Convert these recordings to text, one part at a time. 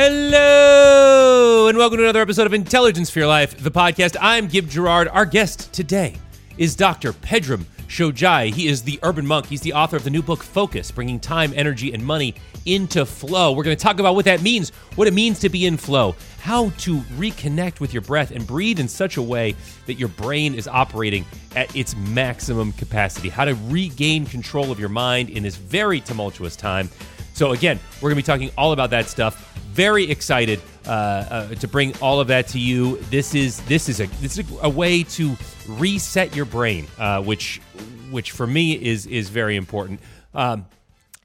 Hello, and welcome to another episode of Intelligence for Your Life, the podcast. I'm Gib Gerard. Our guest today is Dr. Pedram Shojai. He is the urban monk. He's the author of the new book, Focus, bringing time, energy, and money into flow. We're going to talk about what that means, what it means to be in flow, how to reconnect with your breath and breathe in such a way that your brain is operating at its maximum capacity, how to regain control of your mind in this very tumultuous time. So, again, we're going to be talking all about that stuff. Very excited uh, uh, to bring all of that to you. This is this is a this is a, way to reset your brain, uh, which which for me is is very important. Um,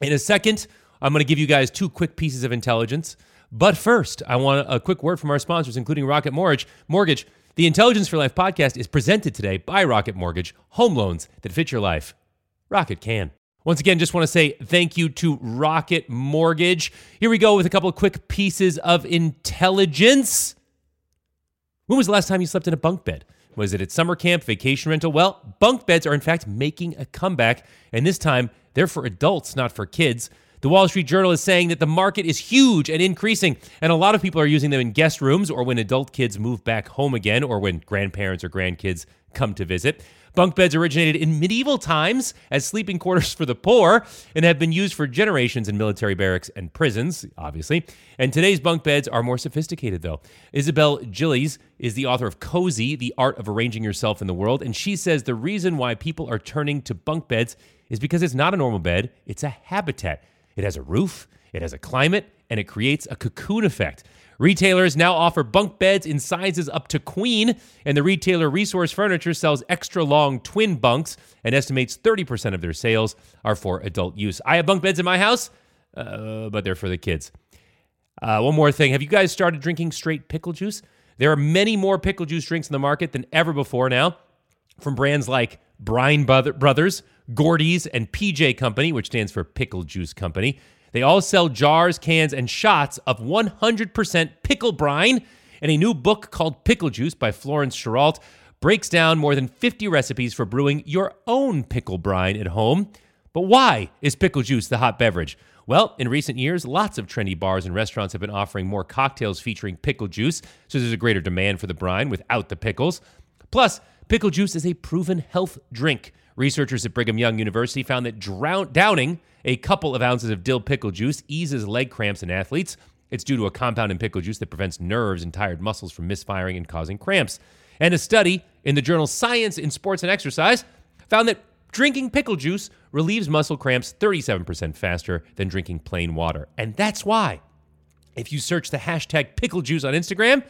in a second, I'm going to give you guys two quick pieces of intelligence. But first, I want a quick word from our sponsors, including Rocket Mortgage. Mortgage. The Intelligence for Life podcast is presented today by Rocket Mortgage. Home loans that fit your life. Rocket can. Once again, just want to say thank you to Rocket Mortgage. Here we go with a couple of quick pieces of intelligence. When was the last time you slept in a bunk bed? Was it at summer camp, vacation rental? Well, bunk beds are in fact making a comeback, and this time they're for adults, not for kids. The Wall Street Journal is saying that the market is huge and increasing, and a lot of people are using them in guest rooms or when adult kids move back home again or when grandparents or grandkids come to visit. Bunk beds originated in medieval times as sleeping quarters for the poor and have been used for generations in military barracks and prisons, obviously. And today's bunk beds are more sophisticated, though. Isabel Gillies is the author of Cozy, The Art of Arranging Yourself in the World, and she says the reason why people are turning to bunk beds is because it's not a normal bed, it's a habitat. It has a roof, it has a climate, and it creates a cocoon effect. Retailers now offer bunk beds in sizes up to queen, and the retailer Resource Furniture sells extra long twin bunks and estimates 30% of their sales are for adult use. I have bunk beds in my house, uh, but they're for the kids. Uh, one more thing. Have you guys started drinking straight pickle juice? There are many more pickle juice drinks in the market than ever before now from brands like Brine Brothers, Gordy's, and PJ Company, which stands for Pickle Juice Company. They all sell jars, cans, and shots of 100% pickle brine. And a new book called Pickle Juice by Florence Schiralt breaks down more than 50 recipes for brewing your own pickle brine at home. But why is pickle juice the hot beverage? Well, in recent years, lots of trendy bars and restaurants have been offering more cocktails featuring pickle juice, so there's a greater demand for the brine without the pickles. Plus, pickle juice is a proven health drink. Researchers at Brigham Young University found that drown- downing a couple of ounces of dill pickle juice eases leg cramps in athletes. It's due to a compound in pickle juice that prevents nerves and tired muscles from misfiring and causing cramps. And a study in the journal Science in Sports and Exercise found that drinking pickle juice relieves muscle cramps 37% faster than drinking plain water. And that's why, if you search the hashtag pickle juice on Instagram,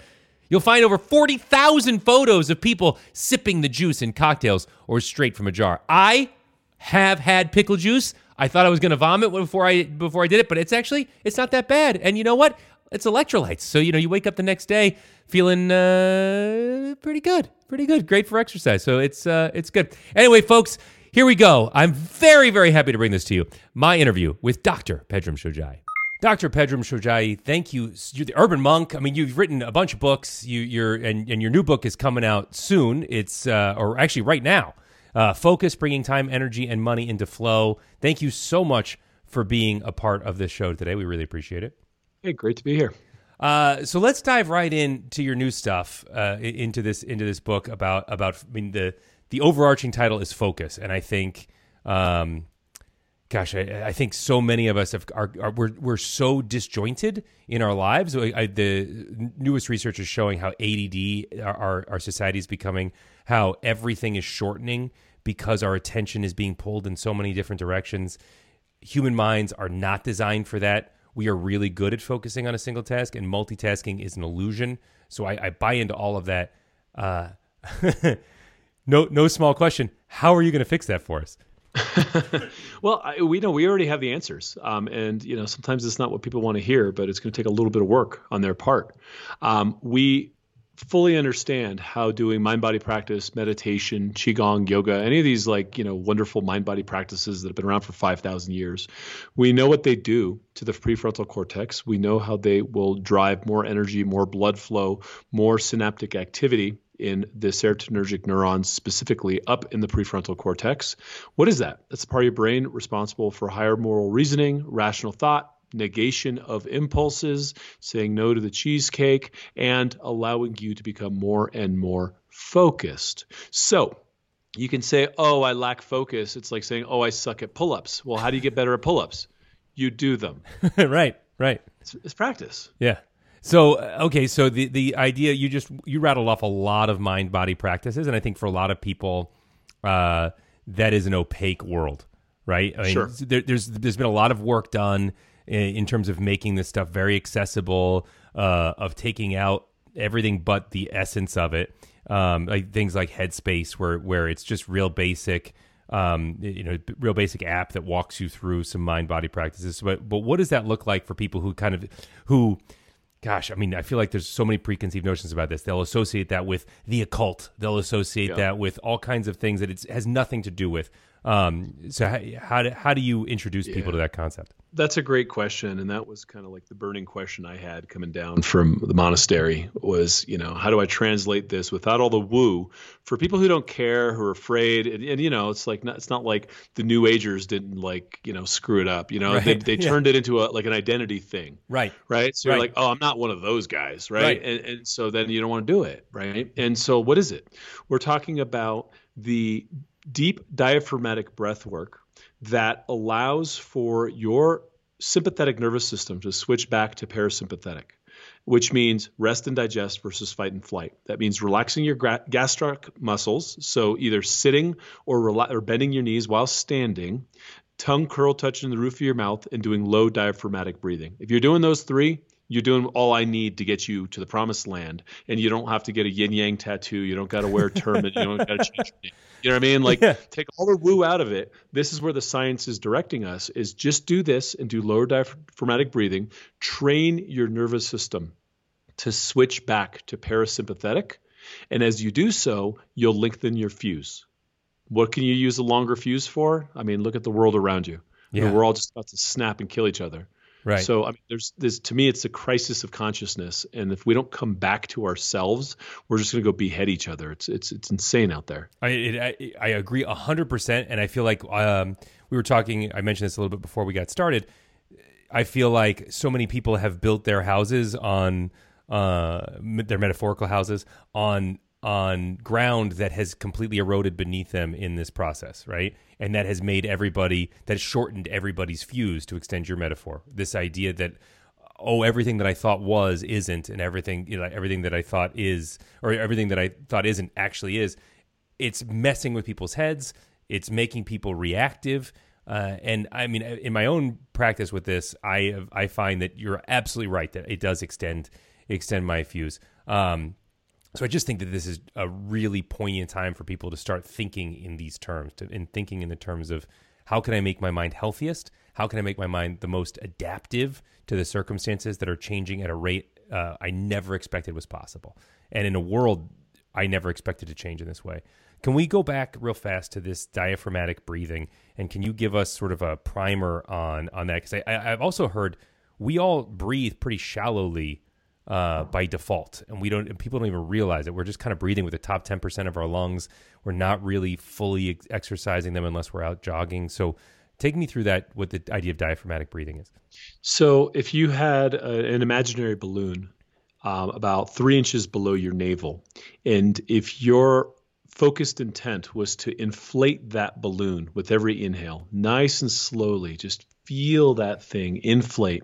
you'll find over 40,000 photos of people sipping the juice in cocktails or straight from a jar. I have had pickle juice. I thought I was going to vomit before I before I did it, but it's actually it's not that bad. And you know what? It's electrolytes. So you know you wake up the next day feeling uh, pretty good, pretty good. Great for exercise. So it's uh, it's good. Anyway, folks, here we go. I'm very very happy to bring this to you. My interview with Dr. Pedram Shojai. Dr. Pedram Shojai, thank you. You're the urban monk. I mean, you've written a bunch of books. You, are and, and your new book is coming out soon. It's uh, or actually right now. Uh, focus, bringing time, energy, and money into flow. Thank you so much for being a part of this show today. We really appreciate it. Hey, great to be here. Uh, so let's dive right into your new stuff uh, into this into this book about about. I mean the the overarching title is focus, and I think, um, gosh, I, I, think so many of us have are, are, we're we're so disjointed in our lives. I, I, the newest research is showing how ADD our our society is becoming how everything is shortening because our attention is being pulled in so many different directions. Human minds are not designed for that. We are really good at focusing on a single task, and multitasking is an illusion. So I, I buy into all of that. Uh, no, no small question. How are you going to fix that for us? well, I, we know we already have the answers, um, and you know sometimes it's not what people want to hear, but it's going to take a little bit of work on their part. Um, we fully understand how doing mind body practice, meditation, qigong, yoga, any of these like, you know, wonderful mind body practices that have been around for 5000 years. We know what they do to the prefrontal cortex. We know how they will drive more energy, more blood flow, more synaptic activity in the serotonergic neurons specifically up in the prefrontal cortex. What is that? That's the part of your brain responsible for higher moral reasoning, rational thought, negation of impulses, saying no to the cheesecake, and allowing you to become more and more focused. So, you can say, Oh, I lack focus. It's like saying, Oh, I suck at pull ups. Well, how do you get better at pull ups? You do them. right, right. It's, it's practice. Yeah. So uh, okay, so the the idea you just you rattled off a lot of mind body practices, and I think for a lot of people, uh, that is an opaque world, right? I mean, Sure. There, there's there's been a lot of work done in, in terms of making this stuff very accessible, uh, of taking out everything but the essence of it, um, like things like Headspace, where where it's just real basic. Um, you know, real basic app that walks you through some mind body practices. But but what does that look like for people who kind of who gosh, I mean, I feel like there's so many preconceived notions about this. They'll associate that with the occult. They'll associate Yeah. that with all kinds of things that it has nothing to do with. Um, so how, how do how do you introduce people to that concept? That's a great question, and that was kind of like the burning question I had coming down from the monastery was, you know, how do I translate this without all the woo for people who don't care, who are afraid, and, and you know, it's like not, it's not like the New Agers didn't like you know screw it up, you know, they Right. they Yeah. turned it into a like an identity thing, Right. right? So you're like, oh, I'm not one of those guys, right? Right. And, and so then you don't want to do it, right? And so what is it? We're talking about the deep diaphragmatic breath work that allows for your sympathetic nervous system to switch back to parasympathetic, which means rest and digest versus fight and flight. That means relaxing your gra- gastric muscles, so either sitting or, rela- or bending your knees while standing, tongue curl touching the roof of your mouth, and doing low diaphragmatic breathing. If you're doing those three, you're doing all I need to get you to the promised land, and you don't have to get a yin yang tattoo. You don't got to wear a turban. you don't got to change your name. You know what I mean? Like, Yeah. take all the woo out of it. This is where the science is directing us: is just do this and do lower diaphragmatic breathing. Train your nervous system to switch back to parasympathetic, and as you do so, you'll lengthen your fuse. What can you use a longer fuse for? I mean, look at the world around you. I mean, Yeah. we're all just about to snap and kill each other. Right. So I mean, there's this to me, it's a crisis of consciousness, and if we don't come back to ourselves, we're just going to go behead each other. It's it's it's insane out there. I, it, I I agree hundred percent, and I feel like um, we were talking. I mentioned this a little bit before we got started. I feel like so many people have built their houses on uh, their metaphorical houses on on ground that has completely eroded beneath them in this process, right? And that has made everybody that shortened everybody's fuse to extend your metaphor. This idea that oh everything that I thought was isn't and everything you know everything that I thought is or everything that I thought isn't actually is it's messing with people's heads it's making people reactive uh, and I mean in my own practice with this I I find that you're absolutely right that it does extend extend my fuse um, so I just think that this is a really poignant time for people to start thinking in these terms, to, and thinking in the terms of how can I make my mind healthiest? How can I make my mind the most adaptive to the circumstances that are changing at a rate uh, I never expected was possible, and in a world I never expected to change in this way. Can we go back real fast to this diaphragmatic breathing, and can you give us sort of a primer on on that? Because I've also heard we all breathe pretty shallowly uh, by default, and we don't. And people don't even realize it. We're just kind of breathing with the top ten percent of our lungs. We're not really fully ex- exercising them unless we're out jogging. So, take me through that. What the idea of diaphragmatic breathing is? So if you had a, an imaginary balloon um, about three inches below your navel, and if your focused intent was to inflate that balloon with every inhale, nice and slowly, just feel that thing inflate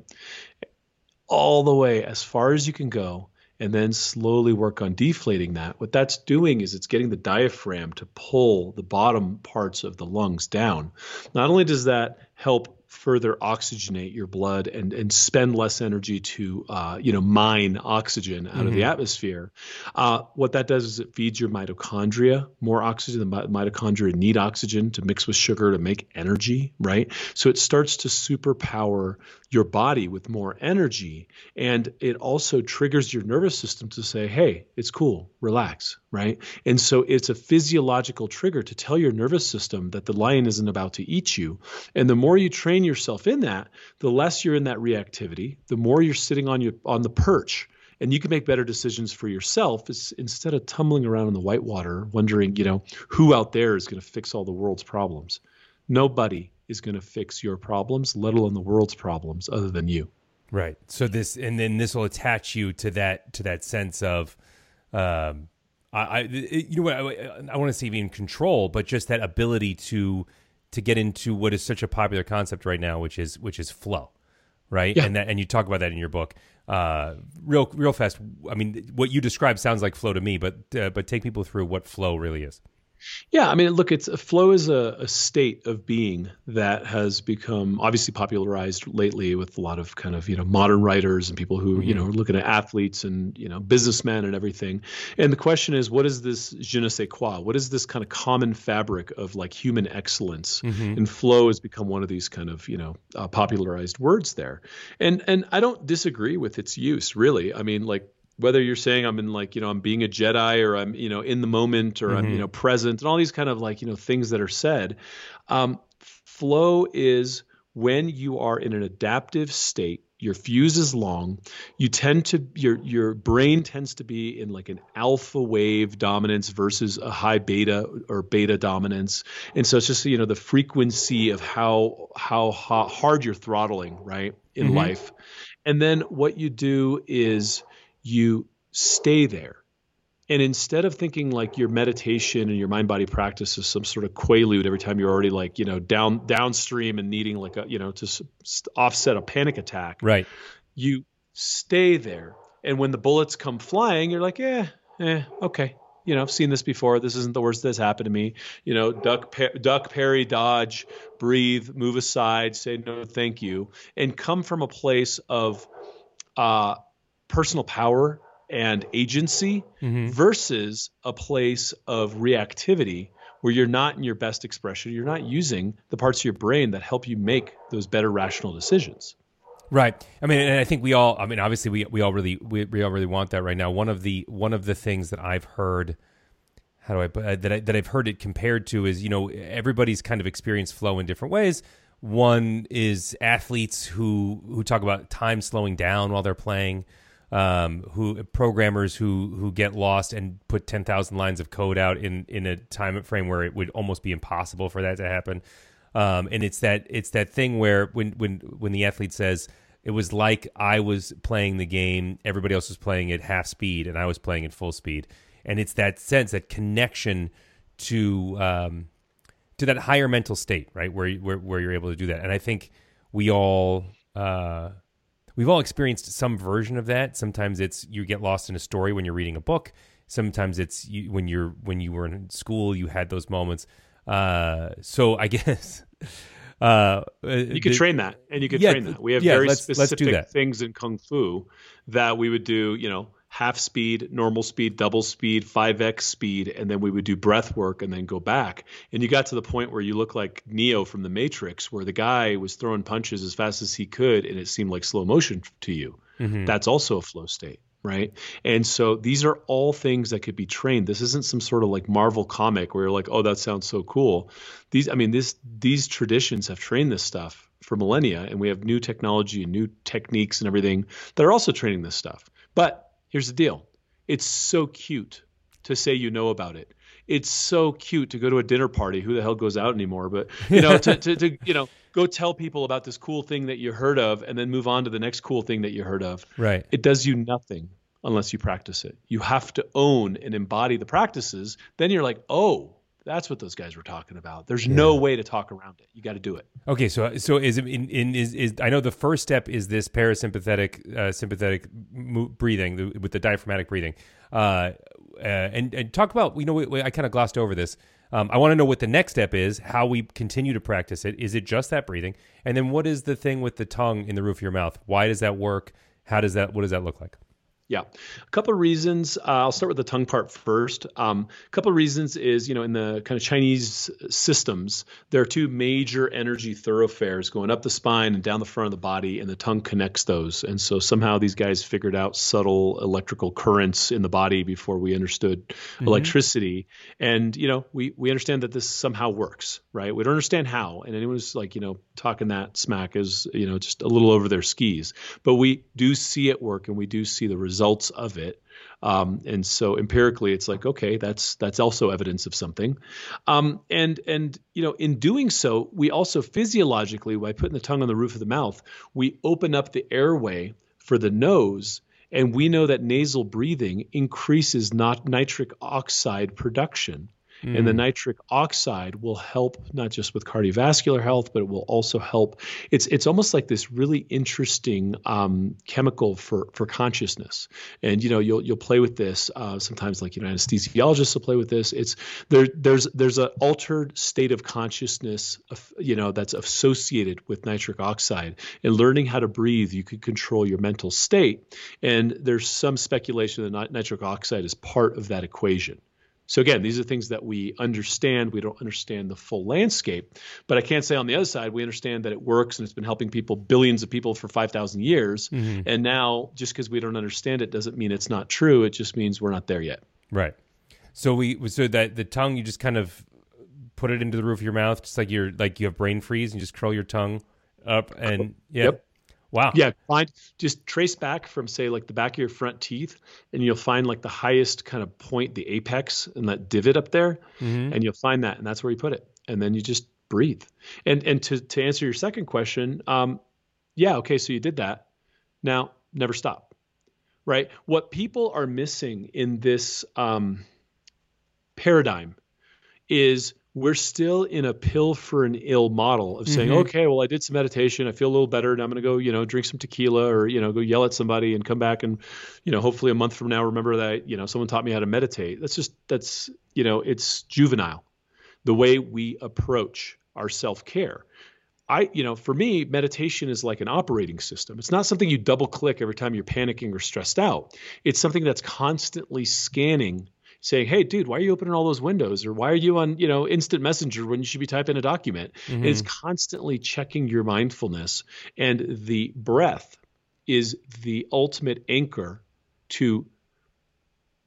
all the way as far as you can go and then slowly work on deflating that. What that's doing is it's getting the diaphragm to pull the bottom parts of the lungs down. Not only does that help further oxygenate your blood and and spend less energy to uh, you know mine oxygen out of the atmosphere. Uh, what that does is it feeds your mitochondria more oxygen. The mi- mitochondria need oxygen to mix with sugar to make energy, right? So it starts to superpower your body with more energy, and it also triggers your nervous system to say, "Hey, it's cool, relax," right? And so it's a physiological trigger to tell your nervous system that the lion isn't about to eat you. And the more you train yourself in that, the less you're in that reactivity, the more you're sitting on your on the perch. And you can make better decisions for yourself instead of tumbling around in the white water wondering, you know, who out there is going to fix all the world's problems. Nobody is going to fix your problems, let alone the world's problems, other than you. Right. So this, and then this will attach you to that to that sense of, um, I, I you know what I, I want to say even control, but just that ability to to get into what is such a popular concept right now, which is which is flow, right? Yeah. And that and you talk about that in your book. Uh, real real fast. I mean, what you describe sounds like flow to me, but uh, but take people through what flow really is. Yeah, I mean, look, it's flow is a, a, state of being that has become obviously popularized lately with a lot of kind of you know modern writers and people who mm-hmm. you know are looking at athletes and you know businessmen and everything. And the question is, what is this je ne sais quoi? What is this kind of common fabric of like human excellence? Mm-hmm. And flow has become one of these kind of you know uh, popularized words there. And and I don't disagree with its use really. I mean, like whether you're saying I'm in like, you know, I'm being a Jedi or I'm, you know, in the moment or mm-hmm. I'm, you mm-hmm. know, present and all these kind of like, you know, things that are said. Um, flow is when you are in an adaptive state your fuse is long you tend to your your brain tends to be in like an alpha wave dominance versus a high beta or beta dominance and so it's just you know the frequency of how how hard you're throttling right in mm-hmm. life and then what you do is you stay there. And instead of thinking like your meditation and your mind body practice is some sort of quaalude every time you're already like, you know, down downstream and needing like a, you know, to offset a panic attack. Right. You stay there. And when the bullets come flying, you're like, eh, eh, okay. You know, I've seen this before. This isn't the worst that's happened to me. You know, duck, par- duck, parry, dodge, breathe, move aside, say no, thank you, and come from a place of uh, personal power and agency mm-hmm. versus a place of reactivity where you're not in your best expression. You're not using the parts of your brain that help you make those better rational decisions. Right. I mean, and I think we all. I mean, obviously, we we all really we, we all really want that right now. One of the one of the things that I've heard, how do I uh, that I, that I've heard it compared to is you know everybody's kind of experienced flow in different ways. One is athletes who who talk about time slowing down while they're playing um, who programmers who who get lost and put ten thousand lines of code out in in a time frame where it would almost be impossible for that to happen. Um, and it's that it's that thing where when when when the athlete says it was like I was playing the game, everybody else was playing at half speed, and I was playing at full speed, and it's that sense, that connection to um, to that higher mental state, right, where where where you're able to do that. And I think we all uh, we've all experienced some version of that. Sometimes it's you get lost in a story when you're reading a book. Sometimes it's you, when you're when you were in school, you had those moments. Uh, so I guess uh, you could the, train that, and you could yeah, train that. We have yeah, very let's, specific let's things in kung fu that we would do. You know, half speed, normal speed, double speed, 5x speed, and then we would do breath work and then go back. And you got to the point where you look like Neo from the Matrix, where the guy was throwing punches as fast as he could and it seemed like slow motion to you. Mm-hmm. That's also a flow state. Right. And so these are all things that could be trained. This isn't some sort of like Marvel comic where you're like, oh, that sounds so cool. These, I mean, this, these traditions have trained this stuff for millennia, and we have new technology and new techniques and everything that are also training this stuff. But Here's the deal it's so cute to say you know about it. It's so cute to go to a dinner party. Who the hell goes out anymore? But you know, to, to, to, you know, go tell people about this cool thing that you heard of, and then move on to the next cool thing that you heard of. Right. It does you nothing unless you practice it. You have to own and embody the practices. Then you're like, oh, that's what those guys were talking about. There's yeah. no way to talk around it. You got to do it. Okay, so so is it in, in is is I know the first step is this parasympathetic uh, sympathetic breathing the, with the diaphragmatic breathing. Uh, uh, and and talk about you know we, we, I kind of glossed over this. Um, I want to know what the next step is, how we continue to practice it. Is it just that breathing? And then what is the thing with the tongue in the roof of your mouth? Why does that work? How does that what does that look like? Yeah, a couple of reasons. Uh, I'll start with the tongue part first. Um, a couple of reasons is, you know, in the kind of Chinese systems, there are two major energy thoroughfares going up the spine and down the front of the body, and the tongue connects those. And so somehow these guys figured out subtle electrical currents in the body before we understood mm-hmm. electricity. And you know, we we understand that this somehow works, right? We don't understand how, and anyone who's like, you know, talking that smack is, you know, just a little over their skis. But we do see it work, and we do see the results results of it. Um, and so empirically, it's like, okay, that's that's also evidence of something. Um, and and you know, in doing so, we also physiologically, by putting the tongue on the roof of the mouth, we open up the airway for the nose. And we know that nasal breathing increases not nitric oxide production. Mm. And the hmm. nitric oxide will help not just with cardiovascular health, but it will also help. It's it's almost like this really interesting um, chemical for for consciousness. And you know you'll you'll play with this uh, sometimes. Like you know anesthesiologists will play with this. It's there. There's there's an altered state of consciousness. Of, you know that's associated with nitric oxide. And learning how to breathe, you can control your mental state. And there's some speculation that nitric oxide is part of that equation. So again, these are things that we understand. We don't understand the full landscape, but I can't say on the other side we understand that it works and it's been helping people, billions of people for five thousand years. Mm-hmm. And now, just because we don't understand it doesn't mean it's not true. It just means we're not there yet. Right. So we so that the tongue you just kind of put it into the roof of your mouth, just like you're like you have brain freeze and you just curl your tongue up and yeah. Yep. Wow. Yeah. Find just trace back from say like the back of your front teeth, and you'll find like the highest kind of point, the apex, and that divot up there, mm-hmm. and you'll find that, and that's where you put it, and then you just breathe. And and to to answer your second question, um, yeah, okay, so you did that. Now never stop. Right. What people are missing in this um, paradigm is we're still in a pill for an ill model of saying, mm-hmm. okay, well, I did some meditation, I feel a little better, and I'm going to go, you know, drink some tequila or you know, go yell at somebody and come back and, you know, hopefully a month from now remember that you know someone taught me how to meditate. That's just that's you know, it's juvenile, the way we approach our self care. I, you know, for me, meditation is like an operating system. It's not something you double click every time you're panicking or stressed out. It's something that's constantly scanning saying, "Hey, dude, why are you opening all those windows?" or "Why are you on, you know, instant messenger when you should be typing a document?" Mm-hmm. It's constantly checking your mindfulness, and the breath is the ultimate anchor to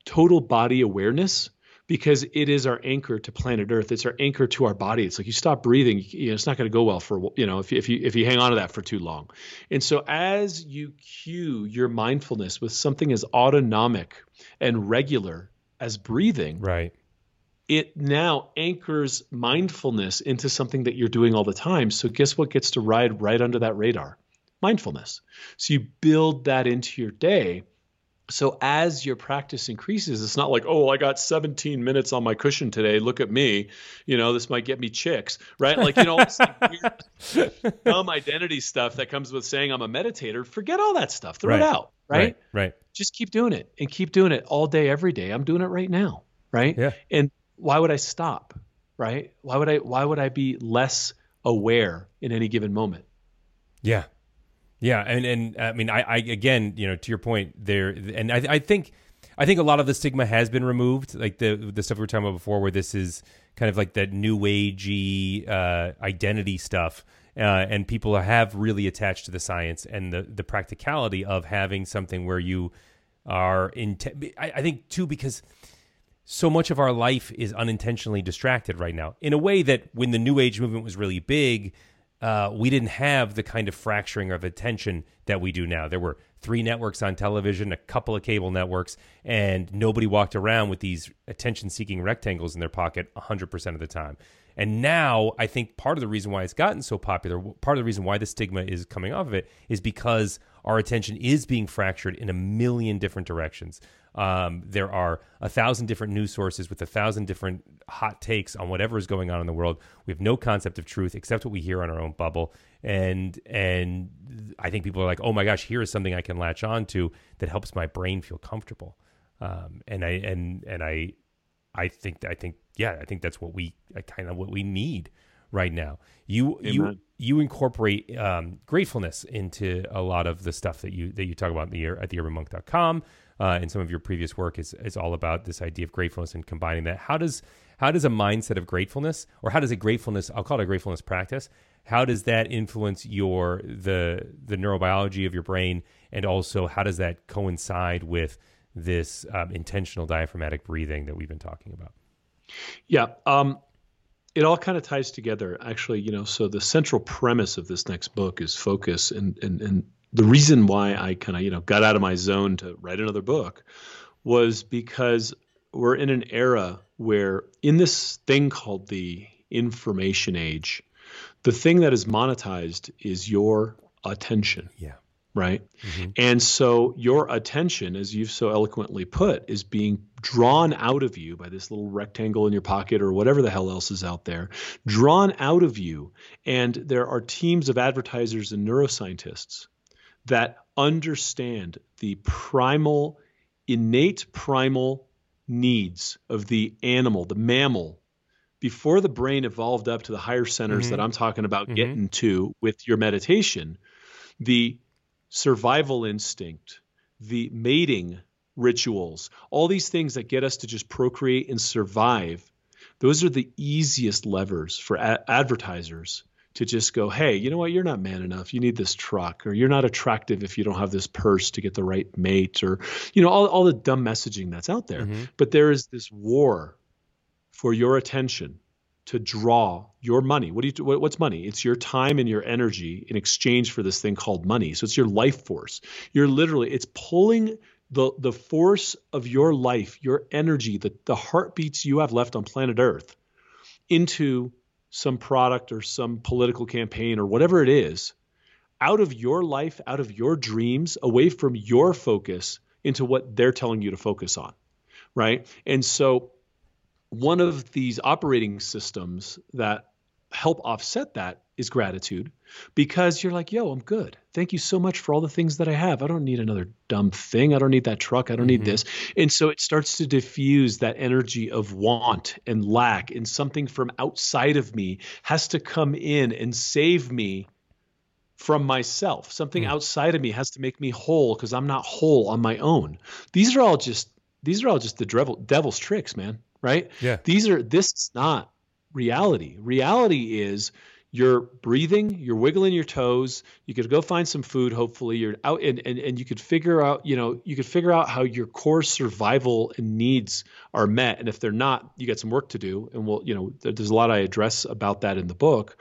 total body awareness because it is our anchor to planet Earth. It's our anchor to our body. It's like you stop breathing, you know, it's not going to go well for you know if you, if you if you hang on to that for too long. And so as you cue your mindfulness with something as autonomic and regular as breathing, right? It now anchors mindfulness into something that you're doing all the time. So guess what gets to ride right under that radar? Mindfulness. So you build that into your day. So as your practice increases, it's not like, oh, I got 17 minutes on my cushion today. Look at me. You know, this might get me chicks, right? Like, you know, weird, dumb identity stuff that comes with saying I'm a meditator. Forget all that stuff. Throw right. it out, right? Right. right just keep doing it and keep doing it all day, every day. I'm doing it right now, right? Yeah. And why would I stop, right? Why would I? Why would I be less aware in any given moment? Yeah, yeah, and and I mean, I, I again, you know, to your point there, and I, I think. I think a lot of the stigma has been removed, like the the stuff we were talking about before, where this is kind of like that new agey uh, identity stuff uh, and people have really attached to the science and the the practicality of having something where you are in. I, I think too because so much of our life is unintentionally distracted right now in a way that when the new age movement was really big uh, we didn't have the kind of fracturing of attention that we do now there were three networks on television a couple of cable networks and nobody walked around with these attention seeking rectangles in their pocket 100% of the time and now I think part of the reason why it's gotten so popular, part of the reason why the stigma is coming off of it is because our attention is being fractured in a million different directions. Um, there are a thousand different news sources with a thousand different hot takes on whatever is going on in the world. We have no concept of truth except what we hear on our own bubble. And and I think people are like, oh my gosh, here is something I can latch on to that helps my brain feel comfortable. Um, and I and and I I think I think yeah, I think that's what we uh, kind of what we need right now. You Amen. you you incorporate um, gratefulness into a lot of the stuff that you that you talk about in the year at theurbanmonk.com. Uh, and some of your previous work is is all about this idea of gratefulness and combining that. How does how does a mindset of gratefulness, or how does a gratefulness, I'll call it a gratefulness practice, how does that influence your the the neurobiology of your brain, and also how does that coincide with this um, intentional diaphragmatic breathing that we've been talking about? Yeah. Um, it all kind of ties together, actually. You know, so the central premise of this next book is focus, and and and the reason why I kind of you know got out of my zone to write another book was because we're in an era where, in this thing called the information age, the thing that is monetized is your attention. Yeah. Right. Mm-hmm. And so your attention, as you've so eloquently put, is being drawn out of you by this little rectangle in your pocket or whatever the hell else is out there, drawn out of you. And there are teams of advertisers and neuroscientists that understand the primal, innate primal needs of the animal, the mammal, before the brain evolved up to the higher centers mm-hmm. that I'm talking about mm-hmm. getting to with your meditation, the survival instinct, the mating rituals, all these things that get us to just procreate and survive, those are the easiest levers for a- advertisers to just go, hey, you know what? You're not man enough. You need this truck, or you're not attractive if you don't have this purse to get the right mate, or you know all all the dumb messaging that's out there. Mm-hmm. But there is this war for your attention to draw your money. What do you what's money? It's your time and your energy in exchange for this thing called money. So it's your life force. You're literally it's pulling the the force of your life, your energy, the the heartbeats you have left on planet Earth into some product or some political campaign or whatever it is out of your life, out of your dreams, away from your focus into what they're telling you to focus on. Right. And so, one of these operating systems that help offset that is gratitude because you're like, yo, I'm good. Thank you so much for all the things that I have. I don't need another dumb thing. I don't need that truck. I don't mm-hmm. need this. And so it starts to diffuse that energy of want and lack, and something from outside of me has to come in and save me from myself. Something mm-hmm. outside of me has to make me whole because I'm not whole on my own. These are all just these are all just the devil, devil's tricks, man. Right? Yeah. These are this is not reality. Reality is you're breathing, you're wiggling your toes, you could go find some food, hopefully you're out and, and, and you could figure out, you know, you could figure out how your core survival needs are met. And if they're not, you got some work to do. And we'll, you know, there's a lot I address about that in the book.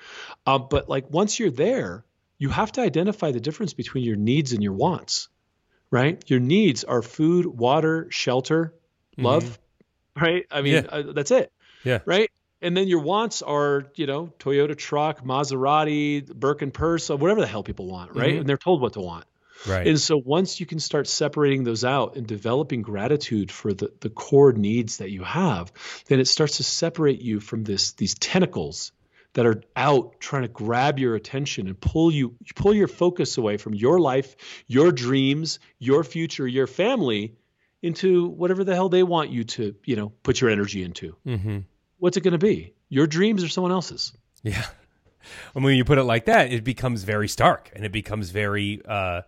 Um, but like once you're there, you have to identify the difference between your needs and your wants, right? Your needs are food, water, shelter, love, mm-hmm. Right? I mean, yeah. uh, that's it. Yeah. Right. And then your wants are, you know, Toyota truck, Maserati, Birkin purse, whatever the hell people want, right? Mm-hmm. And they're told what to want. Right. And so once you can start separating those out and developing gratitude for the, the core needs that you have, then it starts to separate you from this these tentacles that are out trying to grab your attention and pull you pull your focus away from your life, your dreams, your future, your family into whatever the hell they want you to, you know, put your energy into. Mm-hmm what's it going to be? Your dreams or someone else's? Yeah. And when you put it like that, it becomes very stark and it becomes very uh,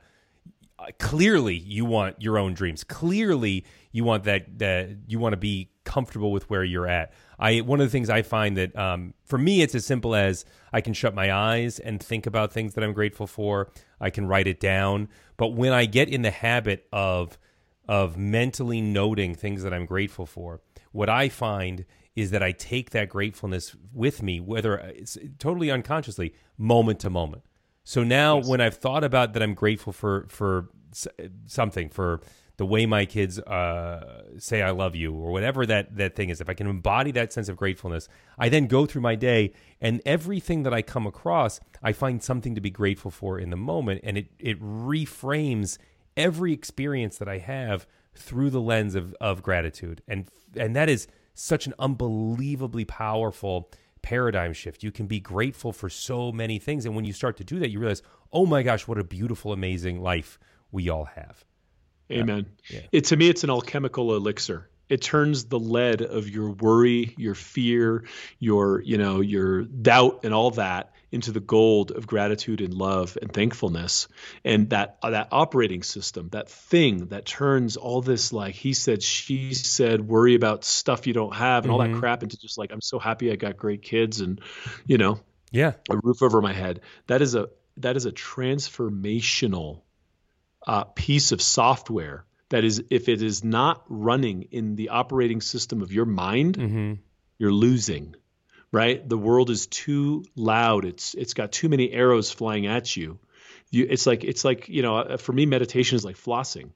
clearly you want your own dreams. Clearly you want that that you want to be comfortable with where you're at. I one of the things I find that um, for me it's as simple as I can shut my eyes and think about things that I'm grateful for. I can write it down. But when I get in the habit of of mentally noting things that I'm grateful for, what I find is that I take that gratefulness with me, whether it's totally unconsciously, moment to moment. So now, yes. when I've thought about that, I'm grateful for for something, for the way my kids uh, say I love you, or whatever that that thing is. If I can embody that sense of gratefulness, I then go through my day, and everything that I come across, I find something to be grateful for in the moment, and it it reframes every experience that I have through the lens of of gratitude, and and that is such an unbelievably powerful paradigm shift. You can be grateful for so many things. And when you start to do that, you realize, oh my gosh, what a beautiful, amazing life we all have. Amen. Yeah. It, to me, it's an alchemical elixir it turns the lead of your worry your fear your you know your doubt and all that into the gold of gratitude and love and thankfulness and that uh, that operating system that thing that turns all this like he said she said worry about stuff you don't have and mm-hmm. all that mm-hmm. crap into just like i'm so happy i got great kids and you know yeah a roof over my head that is a that is a transformational uh, piece of software that is if it is not running in the operating system of your mind mm-hmm. you're losing right the world is too loud it's it's got too many arrows flying at you you it's like it's like you know uh, for me meditation is like flossing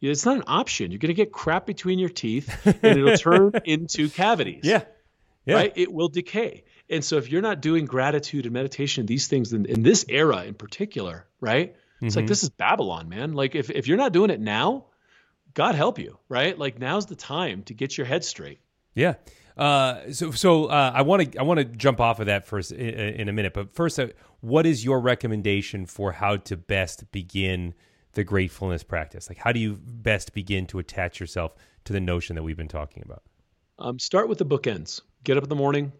It's not an option. You're going to get crap between your teeth and it'll turn into cavities. Yeah. yeah. Right? It will decay. And so if you're not doing gratitude and meditation, these things in, in this era in particular, right? It's Mm-hmm. like this is Babylon, man. Like if, if you're not doing it now, God help you, right? Like now's the time to get your head straight. Yeah. Uh, so so uh, I want to I want to jump off of that first in, in a minute, but first, uh, what is your recommendation for how to best begin the gratefulness practice? Like, how do you best begin to attach yourself to the notion that we've been talking about? Um, start with the bookends. Get up in the morning,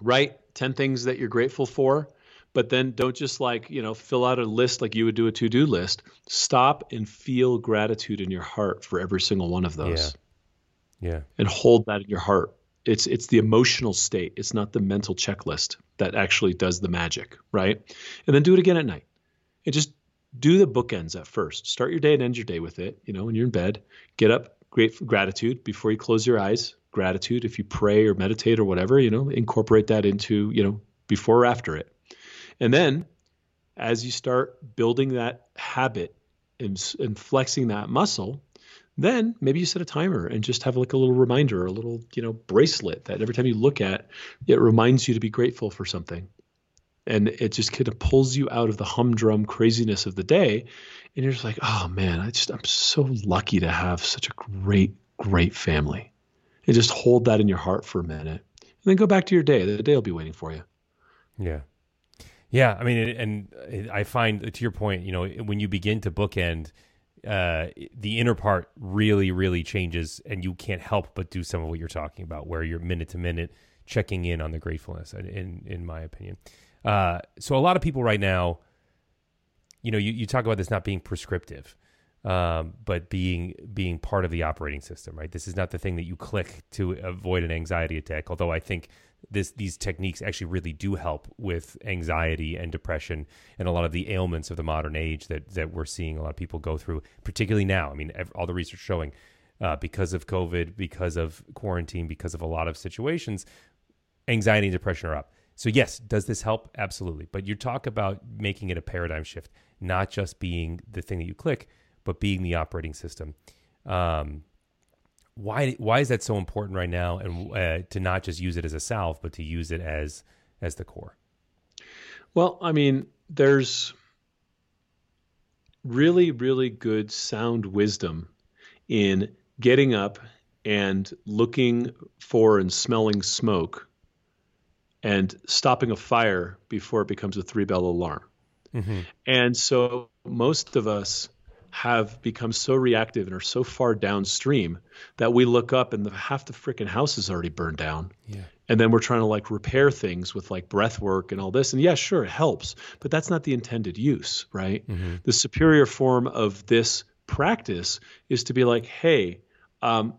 write 10 things that you're grateful for, but then don't just like, you know, fill out a list like you would do a to do list. Stop and feel gratitude in your heart for every single one of those Yeah. and hold that in your heart. It's it's the emotional state. It's not the mental checklist that actually does the magic, right? And then do it again at night. And just do the bookends at first. Start your day and end your day with it. You know, when you're in bed, get up, great gratitude before you close your eyes. Gratitude if you pray or meditate or whatever, you know, incorporate that into, you know, before or after it. And then as you start building that habit and, and flexing that muscle, then maybe you set a timer and just have like a little reminder, a little, you know, bracelet that every time you look at, it reminds you to be grateful for something. And it just kind of pulls you out of the humdrum craziness of the day. And you're just like, oh man, I just, I'm so lucky to have such a great, great family. And just hold that in your heart for a minute and then go back to your day. The day will be waiting for you. Yeah. Yeah, I mean, and I find to your point, you know, when you begin to bookend, uh, the inner part really, really changes, and you can't help but do some of what you're talking about, where you're minute to minute checking in on the gratefulness. In in my opinion, uh, so a lot of people right now, you know, you, you talk about this not being prescriptive, um, but being being part of the operating system, right? This is not the thing that you click to avoid an anxiety attack. Although I think this these techniques actually really do help with anxiety and depression and a lot of the ailments of the modern age that that we're seeing a lot of people go through, particularly now. I mean, all the research showing uh, because of COVID, because of quarantine, because of a lot of situations, anxiety and depression are up. So yes, does this help? Absolutely. But you talk about making it a paradigm shift, not just being the thing that you click, but being the operating system. Um, why why is that so important right now, and uh, to not just use it as a salve, but to use it as as the core? Well, I mean, there's really, really good sound wisdom in getting up and looking for and smelling smoke and stopping a fire before it becomes a three bell alarm. And so most of us have become so reactive and are so far downstream that we look up and the, half the freaking house is already burned down. Yeah. And then we're trying to like repair things with like breath work and all this. And yeah, sure, it helps, but that's not the intended use, right? The superior form of this practice is to be like, hey, um,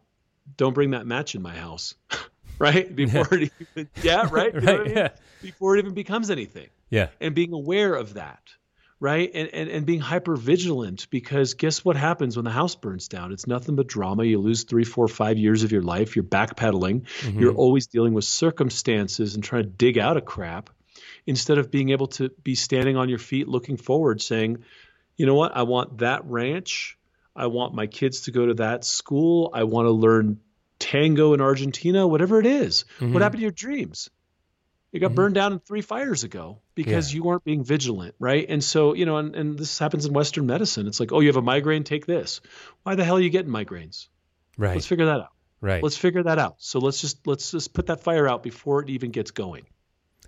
don't bring that match in my house, right? Before it even, yeah, right? You know I Right, mean? yeah. Before it even becomes anything Yeah. and being aware of that right? And, and and being hyper vigilant because guess what happens when the house burns down? It's nothing but drama. You lose three four five years of your life. You're backpedaling. Mm-hmm. You're always dealing with circumstances and trying to dig out of crap instead of being able to be standing on your feet looking forward saying you know what? I want that ranch. I want my kids to go to that school. I want to learn tango in argentina whatever it is. what mm-hmm. happened to your dreams it got mm-hmm. burned down three fires ago because you weren't being vigilant, right? And so, you know, and, and this happens in Western medicine. It's like, oh, you have a migraine, take this. Why the hell are you getting migraines? Right. Let's figure that out. right. Let's figure that out. So let's just let's just put that fire out before it even gets going.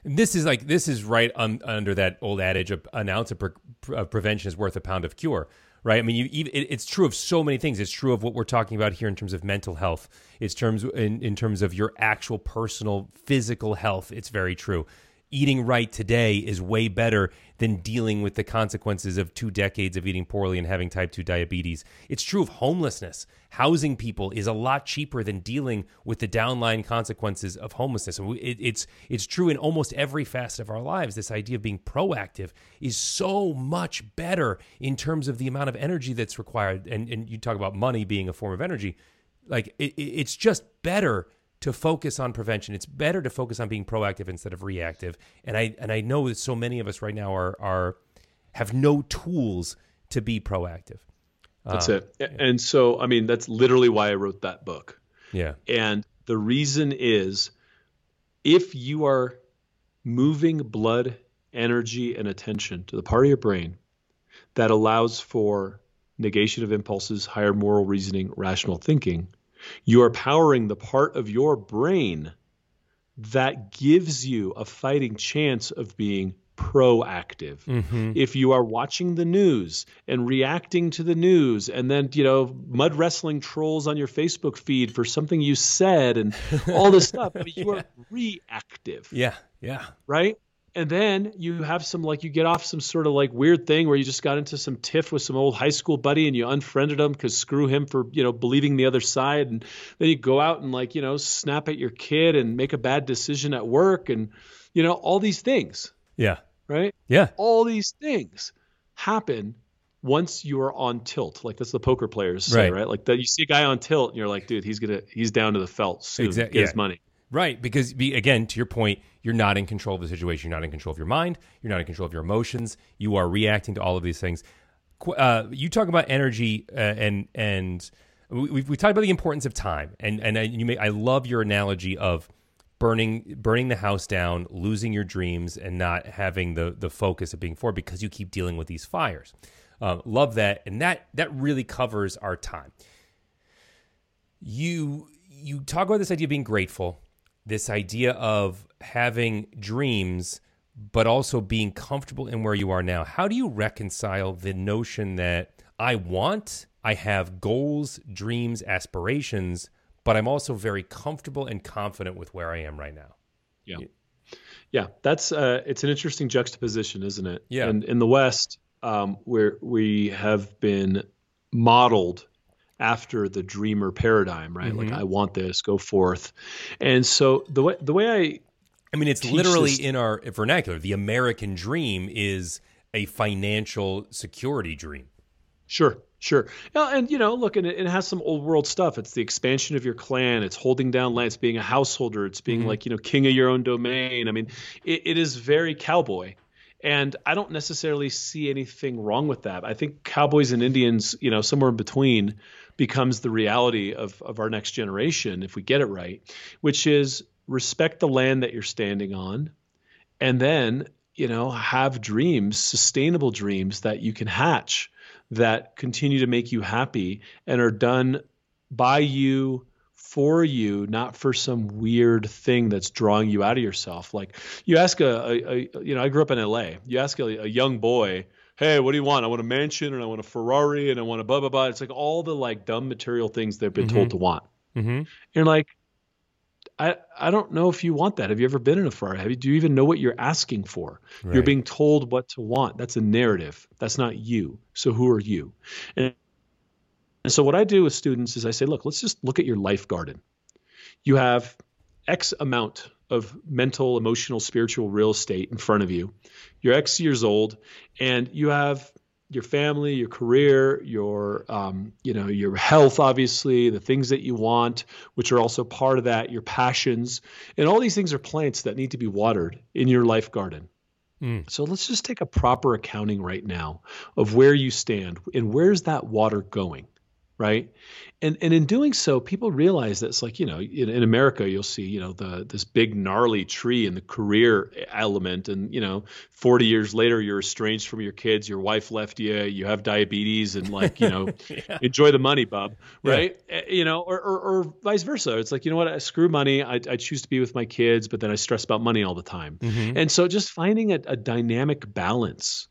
This is like this is right un, under that old adage of an ounce of, pre- of prevention is worth a pound of cure. Right. I mean, you, it, it's true of so many things. It's true of what we're talking about here in terms of mental health. It's terms in, in terms of your actual personal physical health. It's very true. Eating right today is way better than dealing with the consequences of two decades of eating poorly and having type 2 diabetes. It's true of homelessness. Housing people is a lot cheaper than dealing with the downline consequences of homelessness. It's it's true in almost every facet of our lives. This idea of being proactive is so much better in terms of the amount of energy that's required. And and you talk about money being a form of energy, like it- it's just better to focus on prevention. It's better to focus on being proactive instead of reactive. And I and I know that so many of us right now are are have no tools to be proactive. That's uh, it. And so, I mean, that's literally why I wrote that book. Yeah. And the reason is if you are moving blood, energy, and attention to the part of your brain that allows for negation of impulses, higher moral reasoning, rational thinking, you are powering the part of your brain that gives you a fighting chance of being proactive. Mm-hmm. If you are watching the news and reacting to the news and then, you know, mud wrestling trolls on your Facebook feed for something you said and all this stuff, I mean, you yeah. are reactive. Yeah. Yeah. Right? And then you have some like you get off some sort of like weird thing where you just got into some tiff with some old high school buddy and you unfriended him because screw him for you know believing the other side. And then you go out and like you know snap at your kid and make a bad decision at work and you know all these things. Yeah. Right? Yeah. All these things happen once you are on tilt. Like that's the poker players say right, right? like that you see a guy on tilt and you're like dude he's gonna he's down to the felt soon. Exactly. get yeah. his money Right, because again, to your point, you're not in control of the situation. You're not in control of your mind. You're not in control of your emotions. You are reacting to all of these things. Uh, you talk about energy uh, and and we we talked about the importance of time. And and you may I love your analogy of burning burning the house down, losing your dreams, and not having the the focus of being forward because you keep dealing with these fires. Uh, love that, and that that really covers our time. You you talk about this idea of being grateful this idea of having dreams but also being comfortable in where you are now. How do you reconcile the notion that I want, I have goals, dreams, aspirations, but I'm also very comfortable and confident with where I am right now? Yeah. Yeah, that's uh, it's an interesting juxtaposition, isn't it? Yeah. And in the West, um, where we have been modeled after the dreamer paradigm, right? Mm-hmm. Like I want this, go forth. And so the way the way I I mean it's literally this, in our vernacular. The American dream is a financial security dream. Sure, sure. And you know, look, and it, it, has some old world stuff. It's the expansion of your clan. It's holding down land. It's being a householder. It's being mm-hmm. like you know, king of your own domain. I mean, it, it is very cowboy. And I don't necessarily see anything wrong with that. I think cowboys and Indians, you know, somewhere in between, becomes the reality of, of our next generation if we get it right, which is respect the land that you're standing on and then, you know, have dreams, sustainable dreams that you can hatch that continue to make you happy and are done by you for you, not for some weird thing that's drawing you out of yourself. Like you ask a, a, a you know, I grew up in LA. You ask a, a young boy, hey, what do you want? I want a mansion and I want a Ferrari and I want a blah blah blah. It's like all the like dumb material things they've been mm-hmm. told to want. Mm-hmm. You're like, I I don't know if you want that. Have you ever been in a Ferrari? Have you, do you even know what you're asking for? Right. You're being told what to want. That's a narrative. That's not you. So who are you? And, and so what I do with students is I say, look, let's just look at your life garden. You have X amount of mental, emotional, spiritual real estate in front of you. You're X years old, and you have your family, your career, your um, you know your health, obviously, the things that you want, which are also part of that, your passions, and all these things are plants that need to be watered in your life garden. Mm. So let's just take a proper accounting right now of where you stand and where's that water going right? And and in doing so, people realize that it's like you know in, in, America you'll see you know the this big gnarly tree in the career element, and you know 40 years later you're estranged from your kids, your wife left you, you have diabetes, and like you know yeah. enjoy the money, bub, right? Yeah. You know, or, or, or vice versa. It's like you know what, I screw money, I, I choose to be with my kids, but then I stress about money all the time, mm-hmm. and so just finding a, a dynamic balance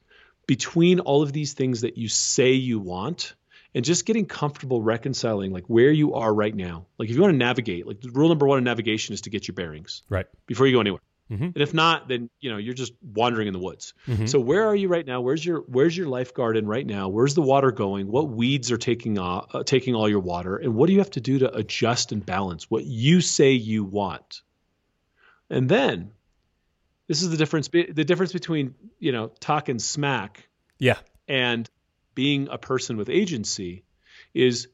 between all of these things that you say you want and just getting comfortable reconciling like where you are right now. Like if you want to navigate, like rule number one in navigation is to get your bearings right before you go anywhere. Mm-hmm. And if not, then you know you're just wandering in the woods. Mm-hmm. So where are you right now? Where's your Where's your life garden right now? Where's the water going? What weeds are taking off, uh, taking all your water? And what do you have to do to adjust and balance what you say you want? And then this is the difference. The difference between you know talking smack, yeah, and being a person with agency is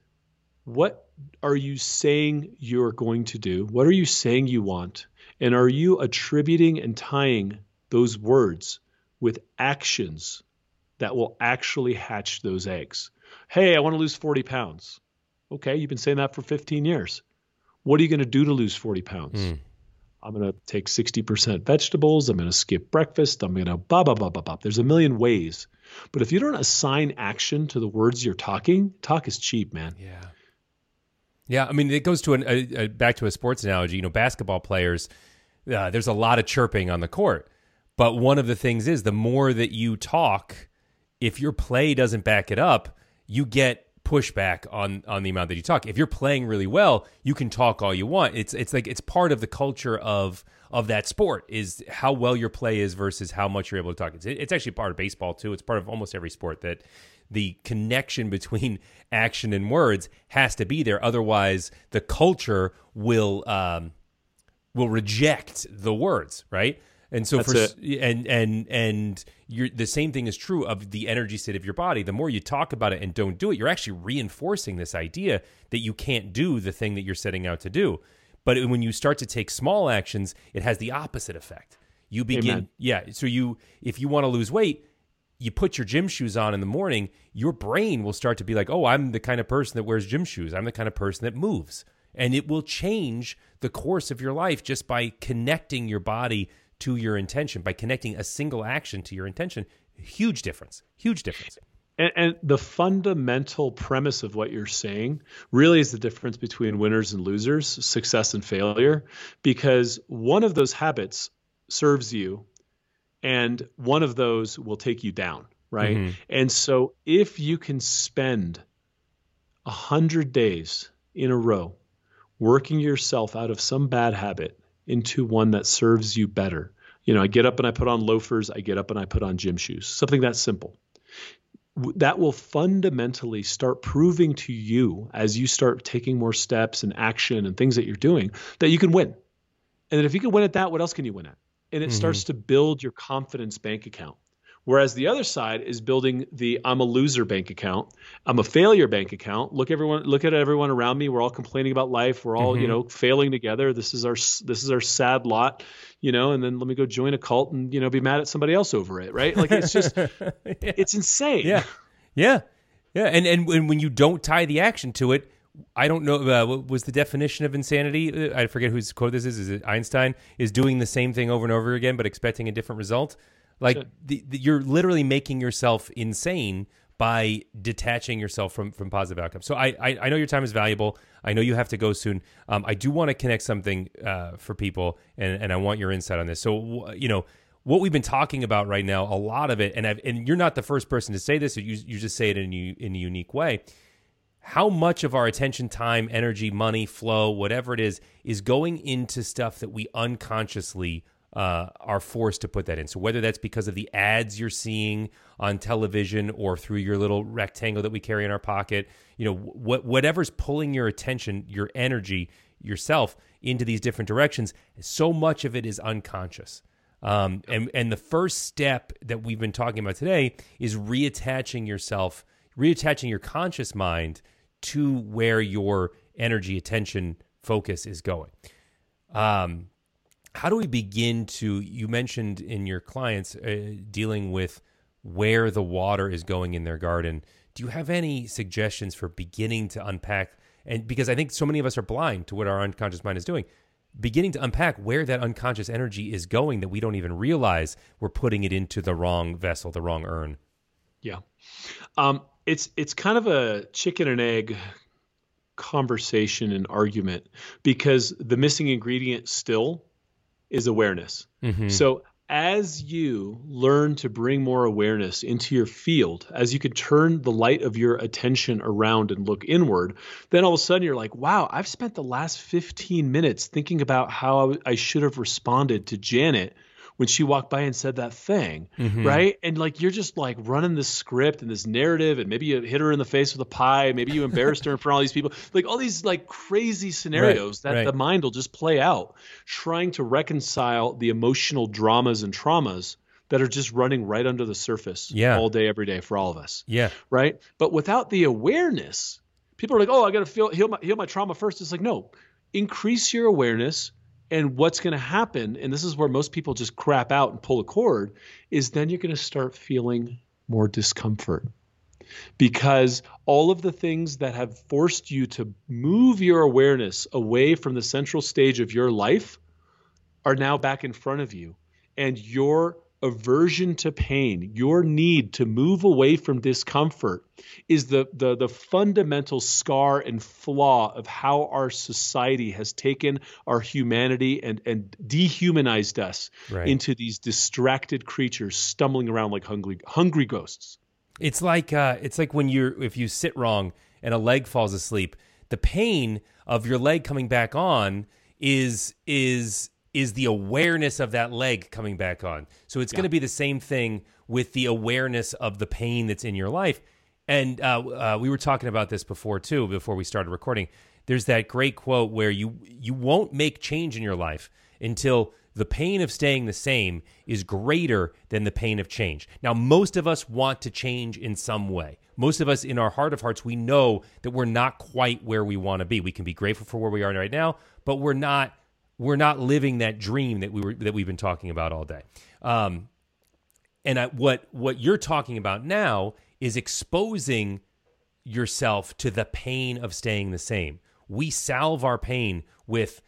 what are you saying you're going to do? What are you saying you want? And are you attributing and tying those words with actions that will actually hatch those eggs? Hey, I want to lose 40 pounds. Okay, you've been saying that for 15 years. What are you going to do to lose 40 pounds? Mm. I'm going to take 60% vegetables. I'm going to skip breakfast. I'm going to blah, blah, blah, blah, blah. There's a million ways. But if you don't assign action to the words you're talking, talk is cheap, man. Yeah. Yeah. I mean, it goes to an, a, a, back to a sports analogy. You know, basketball players, uh, there's a lot of chirping on the court. But one of the things is the more that you talk, if your play doesn't back it up, you get pushback on on the amount that you talk. If you're playing really well, you can talk all you want. It's it's like it's part of the culture of of that sport is how well your play is versus how much you're able to talk. It's it's actually part of baseball too. It's part of almost every sport that the connection between action and words has to be there. Otherwise, the culture will um, will reject the words, right? And so That's for it. and and and you're the same thing is true of the energy state of your body. The more you talk about it and don't do it, you're actually reinforcing this idea that you can't do the thing that you're setting out to do. But when you start to take small actions, it has the opposite effect. You begin Amen. yeah, so you if you want to lose weight, you put your gym shoes on in the morning, your brain will start to be like, "Oh, I'm the kind of person that wears gym shoes. I'm the kind of person that moves." And it will change the course of your life just by connecting your body to your intention by connecting a single action to your intention. Huge difference. Huge difference. And, and, the fundamental premise of what you're saying really is the difference between winners and losers, success and failure, because one of those habits serves you and one of those will take you down, right? Mm-hmm. And so if you can spend a hundred days in a row working yourself out of some bad habit into one that serves you better. You know, I get up and I put on loafers, I get up and I put on gym shoes, something that simple. That will fundamentally start proving to you as you start taking more steps and action and things that you're doing that you can win. And then if you can win at that, what else can you win at? And it mm-hmm. starts to build your confidence bank account. Whereas the other side is building the I'm a loser bank account. I'm a failure bank account. Look everyone look at everyone around me. We're all complaining about life. We're all, mm-hmm. you know, failing together. This is our this is our sad lot, you know, and then let me go join a cult and, you know, be mad at somebody else over it, right? Like it's just yeah. it's insane. Yeah. Yeah. Yeah, and and when you don't tie the action to it, I don't know uh, what was the definition of insanity. Uh, I forget whose quote this is. Is it Einstein? Is doing the same thing over and over again but expecting a different result? Like the, the, you're literally making yourself insane by detaching yourself from from positive outcomes. So I, I, I know your time is valuable. I know you have to go soon. Um, I do want to connect something uh, for people, and and I want your insight on this. So you know what we've been talking about right now, a lot of it, and I've, and you're not the first person to say this. You you just say it in a, in a unique way. How much of our attention, time, energy, money, flow, whatever it is, is going into stuff that we unconsciously uh, are forced to put that in. So whether that's because of the ads you're seeing on television or through your little rectangle that we carry in our pocket, you know, what whatever's pulling your attention, your energy, yourself into these different directions, so much of it is unconscious. Um, and and the first step that we've been talking about today is reattaching yourself, reattaching your conscious mind to where your energy, attention, focus is going. Um, how do we begin to you mentioned in your clients uh, dealing with where the water is going in their garden. Do you have any suggestions for beginning to unpack? And because i think so many of us are blind to what our unconscious mind is doing. Beginning to unpack where that unconscious energy is going that we don't even realize we're putting it into the wrong vessel the wrong urn. Yeah. Um, it's it's kind of a chicken and egg conversation and argument because the missing ingredient still is awareness. Mm-hmm. So as you learn to bring more awareness into your field, as you can turn the light of your attention around and look inward, then all of a sudden you're like, wow, I've spent the last 15 minutes thinking about how I should have responded to Janet when she walked by and said that thing, mm-hmm. right? And like you're just like running this script and this narrative, and maybe you hit her in the face with a pie, maybe you embarrassed her in front of all these people, like all these like crazy scenarios right, that right. the mind will just play out, trying to reconcile the emotional dramas and traumas that are just running right under the surface yeah. all day, every day for all of us. Yeah. Right. But without the awareness, people are like, oh, I got to feel heal my heal my trauma first. It's like no, increase your awareness and what's going to happen, and this is where most people just crap out and pull a cord, is then you're going to start feeling more discomfort. because all of the things that have forced you to move your awareness away from the central stage of your life are now back in front of you. And your aversion to pain, your need to move away from discomfort is the, the, the fundamental scar and flaw of how our society has taken our humanity and, and dehumanized us right. into these distracted creatures stumbling around like hungry, hungry ghosts. It's like uh, it's like when you're if you sit wrong and a leg falls asleep, the pain of your leg coming back on is is is the awareness of that leg coming back on. So it's yeah. going to be the same thing with the awareness of the pain that's in your life. And uh, uh, we were talking about this before too, before we started recording. There's that great quote where you you won't make change in your life until the pain of staying the same is greater than the pain of change. Now, most of us want to change in some way. Most of us, in our heart of hearts, we know that we're not quite where we want to be. We can be grateful for where we are right now, but we're not we're not living that dream that we were that we've been talking about all day. Um, and I, what what you're talking about now is exposing yourself to the pain of staying the same. We salve our pain with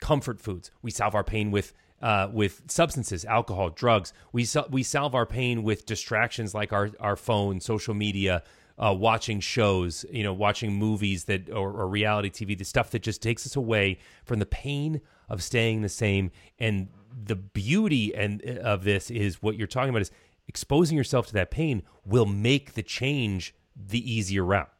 comfort foods. We salve our pain with uh, with substances, alcohol, drugs. We we salve our pain with distractions like our our phone, social media, uh, watching shows, you know, watching movies that or, or, reality TV, the stuff that just takes us away from the pain of staying the same. And the beauty and uh, of this is what you're talking about is exposing yourself to that pain will make the change the easier route.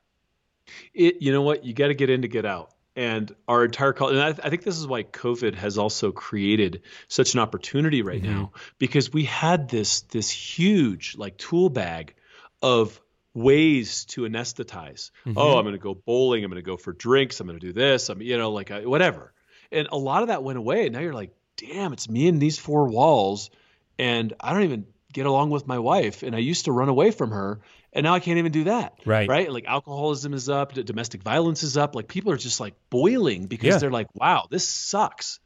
It, you know what? You got to get in to get out and our entire culture and I, I, think this is why covid has also created such an opportunity right mm-hmm. now because we had this this huge like tool bag of ways to anesthetize mm-hmm. oh i'm going to go bowling i'm going to go for drinks i'm going to do this i'm you know like whatever and a lot of that went away and now you're like damn it's me and these four walls and i don't even get along with my wife and i used to run away from her and now I can't even do that. Right. Right. Like alcoholism is up, domestic violence is up. Like people are just like boiling because yeah. they're like, wow, this sucks.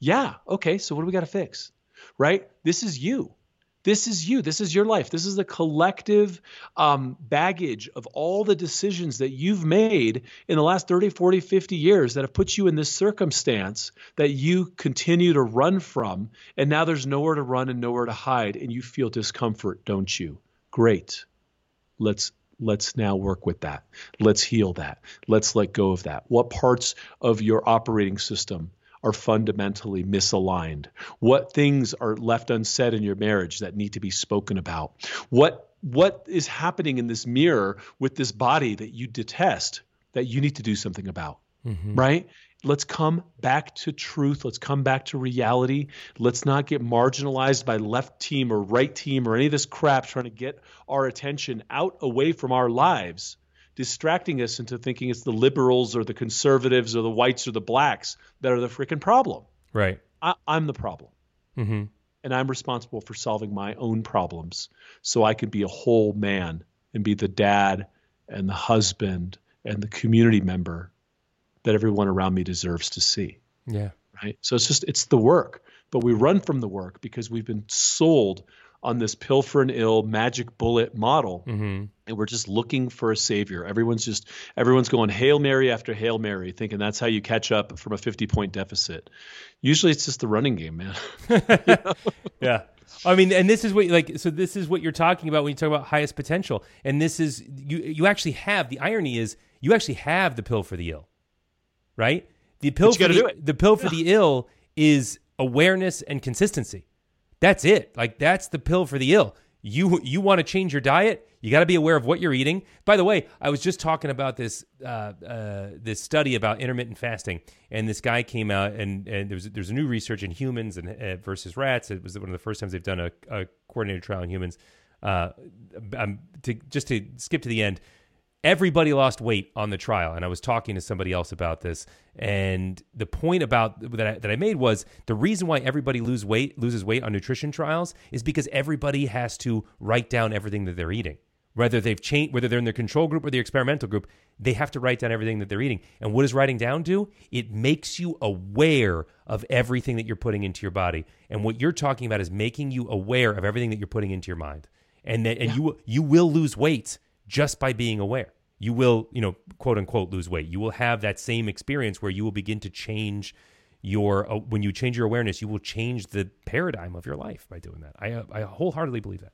Yeah. Okay. So what do we got to fix? Right. This is you. This is you. This is your life. This is the collective um, baggage of all the decisions that you've made in the last 30, 40, 50 years that have put you in this circumstance that you continue to run from. And now there's nowhere to run and nowhere to hide. And you feel discomfort, don't you? Great let's let's now work with that let's heal that let's let go of that what parts of your operating system are fundamentally misaligned what things are left unsaid in your marriage that need to be spoken about what what is happening in this mirror with this body that you detest that you need to do something about mm-hmm. right let's come back to truth. Let's come back to reality. Let's not get marginalized by left team or right team or any of this crap trying to get our attention out away from our lives, distracting us into thinking it's the liberals or the conservatives or the whites or the blacks that are the freaking problem. Right. I, am the problem. Mm-hmm. And I'm responsible for solving my own problems so I can be a whole man and be the dad and the husband and the community member that everyone around me deserves to see. Yeah. Right. So it's just it's the work, but we run from the work because we've been sold on this pill for an ill magic bullet model mm-hmm. and we're just looking for a savior everyone's just everyone's going hail mary after hail mary thinking that's how you catch up from a 50 point deficit usually it's just the running game man yeah I mean, and this is what like so. This is what you're talking about when you talk about highest potential, and this is you. You actually have the irony is you actually have the pill for the ill right? The pill for the, the pill for the ill is awareness and consistency. That's it. Like that's the pill for the ill. You you want to change your diet? You got to be aware of what you're eating. By the way, I was just talking about this uh, uh, this study about intermittent fasting, and this guy came out and and there's there's a new research in humans and uh, versus rats. It was one of the first times they've done a, a coordinated trial in humans. Uh, um, to just to skip to the end, everybody lost weight on the trial and i was talking to somebody else about this and the point about that I, that I made was the reason why everybody lose weight loses weight on nutrition trials is because everybody has to write down everything that they're eating. Whether they've changed whether they're in the control group or the experimental group they have to write down everything that they're eating. And what does writing down do? It makes you aware of everything that you're putting into your body. And what you're talking about is making you aware of everything that you're putting into your mind. And that, and yeah. you you will lose weight just by being aware. You will, you know, quote unquote, lose weight. You will have that same experience where you will begin to change your uh, when you change your awareness, you will change the paradigm of your life by doing that. I I wholeheartedly believe that.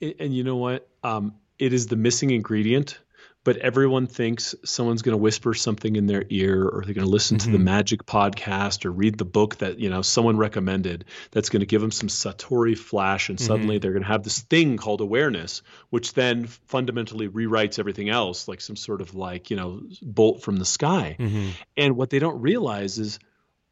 And, and you know what? Um, it is the missing ingredient but everyone thinks someone's going to whisper something in their ear or they're going to listen mm-hmm. to the mm-hmm. magic podcast or read the book that you know someone recommended that's going to give them some satori flash and suddenly mm-hmm. they're going to have this thing called awareness which then fundamentally rewrites everything else like some sort of like you know bolt from the sky mm-hmm. and what they don't realize is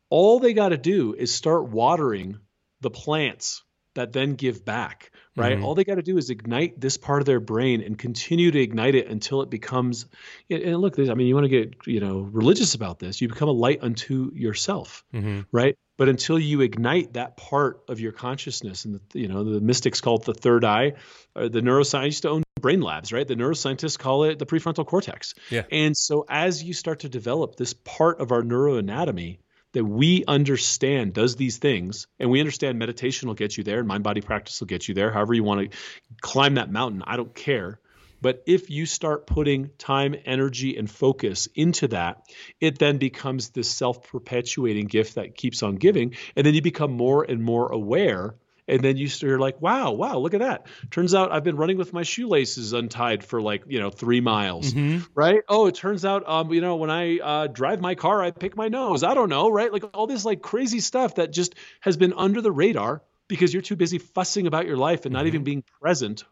all they got to do is start watering the plants that then give back right? Mm-hmm. All they got to do is ignite this part of their brain and continue to ignite it until it becomes. And look, I mean, you want to get you know religious about this. You become a light unto yourself, mm-hmm. right? But until you ignite that part of your consciousness, and the, you know the mystics call it the third eye, or the neuroscientists own brain labs, right? The neuroscientists call it the prefrontal cortex. Yeah. And so as you start to develop this part of our neuroanatomy, that we understand does these things and we understand meditation will get you there and mind body practice will get you there however you want to climb that mountain i don't care. But if you start putting time energy and focus into that it then becomes this self-perpetuating gift that keeps on giving and then you become more and more aware and then you are like, wow, wow, look at that. Turns out I've been running with my shoelaces untied for like you know three miles, mm-hmm. right? Oh, it turns out um you know when I uh, drive my car, I pick my nose. I don't know, right? Like all this like crazy stuff that just has been under the radar because you're too busy fussing about your life and mm-hmm. not even being present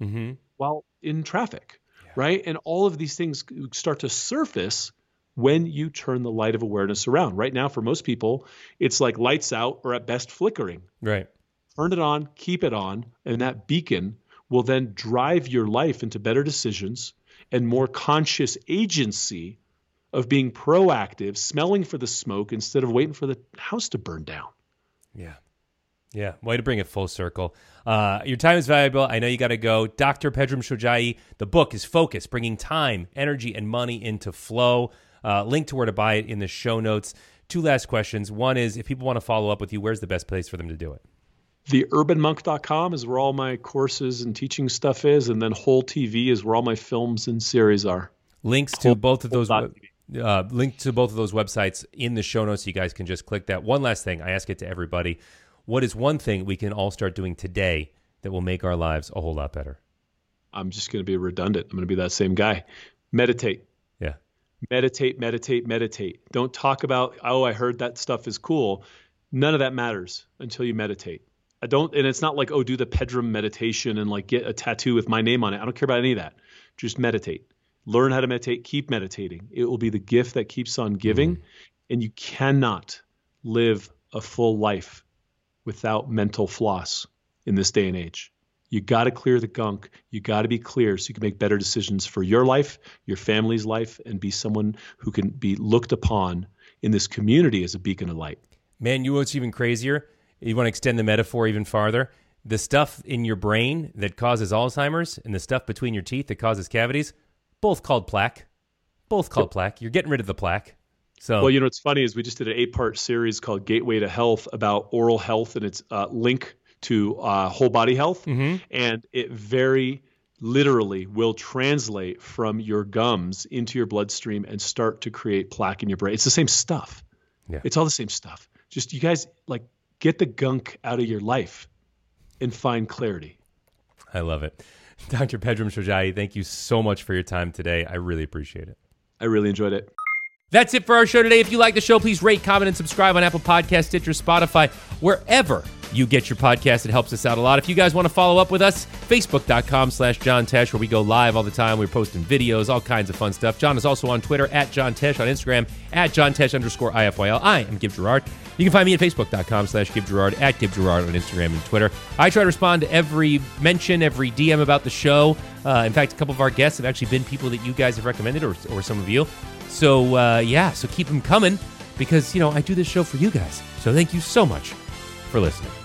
mm-hmm. while in traffic, yeah. right? And all of these things start to surface when you turn the light of awareness around. Right now, for most people, it's like lights out or at best flickering. Right turn it on, keep it on, and that beacon will then drive your life into better decisions and more conscious agency of being proactive, smelling for the smoke instead of waiting for the house to burn down. Yeah. Yeah, way to bring it full circle. Uh, your time is valuable. I know you got to go. Dr. Pedram Shojai, the book is Focus, bringing time, energy, and money into flow. Uh, link to where to buy it in the show notes. Two last questions. One is if people want to follow up with you, where's the best place for them to do it? theurbanmonk.com is where all my courses and teaching stuff is, and then Whole TV is where all my films and series are. Links to Whole, both of those. Uh, link to both of those websites in the show notes. You guys can just click that. One last thing, I ask it to everybody: What is one thing we can all start doing today that will make our lives a whole lot better? I'm just going to be redundant. I'm going to be that same guy. Meditate. Yeah. Meditate, meditate, meditate. Don't talk about, oh, I heard that stuff is cool. None of that matters until you meditate. I don't, and it's not like, oh, do the Pedram meditation and like get a tattoo with my name on it. I don't care about any of that. Just meditate. Learn how to meditate. Keep meditating. It will be the gift that keeps on giving. Mm-hmm. And you cannot live a full life without mental floss in this day and age. You got to clear the gunk. You got to be clear so you can make better decisions for your life, your family's life, and be someone who can be looked upon in this community as a beacon of light. Man, you know what's even crazier? You want to extend the metaphor even farther, the stuff in your brain that causes Alzheimer's and the stuff between your teeth that causes cavities, both called plaque. Both called yep. plaque. You're getting rid of the plaque. So Well, you know what's funny is we just did an eight-part series called Gateway to Health about oral health and its uh, link to uh, whole body health, mm-hmm. and it very literally will translate from your gums into your bloodstream and start to create plaque in your brain. It's the same stuff. Yeah. It's all the same stuff. Just you guys like Get the gunk out of your life and find clarity. I love it. Dr. Pedram Shojai, thank you so much for your time today. I really appreciate it. I really enjoyed it. That's it for our show today. If you like the show, please rate, comment, and subscribe on Apple Podcast, Stitcher, Spotify, wherever you get your podcast. It helps us out a lot. If you guys want to follow up with us, facebook.com slash John Tesh, where we go live all the time. We're posting videos, all kinds of fun stuff. John is also on Twitter, at John Tesh, on Instagram, at John Tesh underscore IFYL. I am Gib Gerard. You can find me at facebook.com slash Gib Gerard, at Gib Gerard on Instagram and Twitter. I try to respond to every mention, every DM about the show. Uh, in fact, a couple of our guests have actually been people that you guys have recommended, or, or some of you. So, uh, yeah, so keep them coming because, you know, I do this show for you guys. So thank you so much for listening.